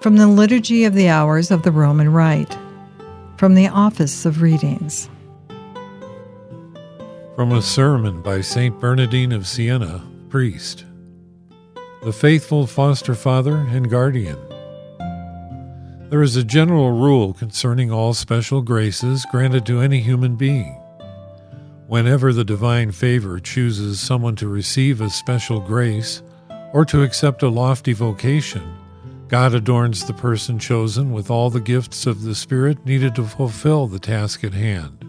From the Liturgy of the Hours of the Roman Rite. From the Office of Readings. From a sermon by St. Bernardine of Siena, priest. The faithful foster father and guardian. There is a general rule concerning all special graces granted to any human being. Whenever the divine favor chooses someone to receive a special grace or to accept a lofty vocation, God adorns the person chosen with all the gifts of the Spirit needed to fulfill the task at hand.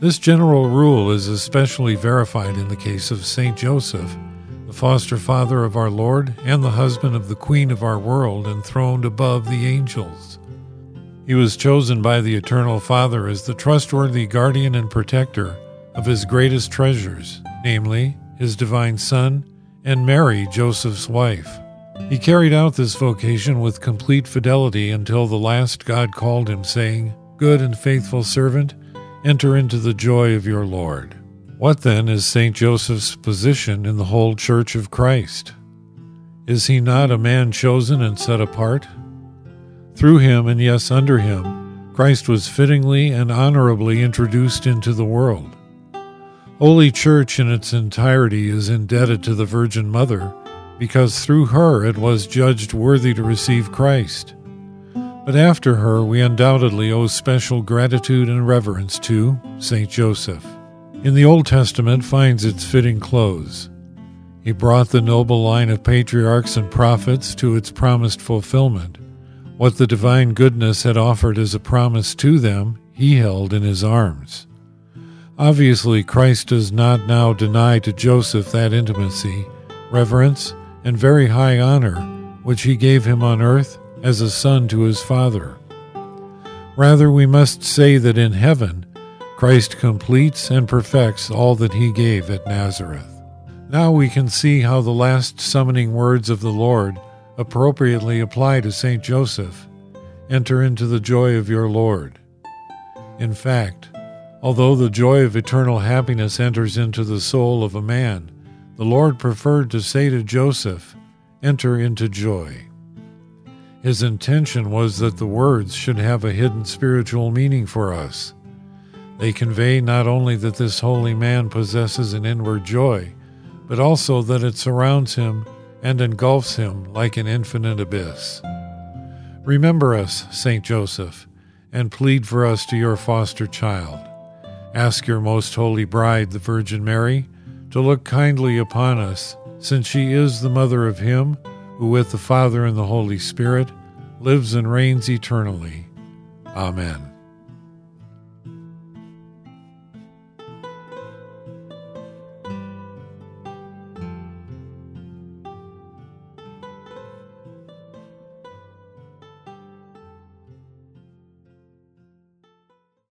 This general rule is especially verified in the case of Saint Joseph, the foster father of our Lord and the husband of the Queen of our world, enthroned above the angels. He was chosen by the Eternal Father as the trustworthy guardian and protector of his greatest treasures, namely, his divine Son and Mary, Joseph's wife. He carried out this vocation with complete fidelity until the last God called him, saying, Good and faithful servant, enter into the joy of your Lord. What then is St. Joseph's position in the whole Church of Christ? Is he not a man chosen and set apart? Through him, and yes, under him, Christ was fittingly and honorably introduced into the world. Holy Church in its entirety is indebted to the Virgin Mother because through her it was judged worthy to receive Christ. But after her, we undoubtedly owe special gratitude and reverence to Saint Joseph. In the Old Testament finds its fitting close. He brought the noble line of patriarchs and prophets to its promised fulfillment what the divine goodness had offered as a promise to them, he held in his arms. Obviously, Christ does not now deny to Joseph that intimacy, reverence, and very high honor which he gave him on earth as a son to his Father. Rather, we must say that in heaven, Christ completes and perfects all that he gave at Nazareth. Now we can see how the last summoning words of the Lord appropriately apply to Saint Joseph enter into the joy of your Lord. In fact, although the joy of eternal happiness enters into the soul of a man, the Lord preferred to say to Joseph, Enter into joy. His intention was that the words should have a hidden spiritual meaning for us. They convey not only that this holy man possesses an inward joy, but also that it surrounds him and engulfs him like an infinite abyss. Remember us, Saint Joseph, and plead for us to your foster child. Ask your most holy bride, the Virgin Mary, to look kindly upon us, since she is the mother of him who, with the Father and the Holy Spirit, lives and reigns eternally. Amen.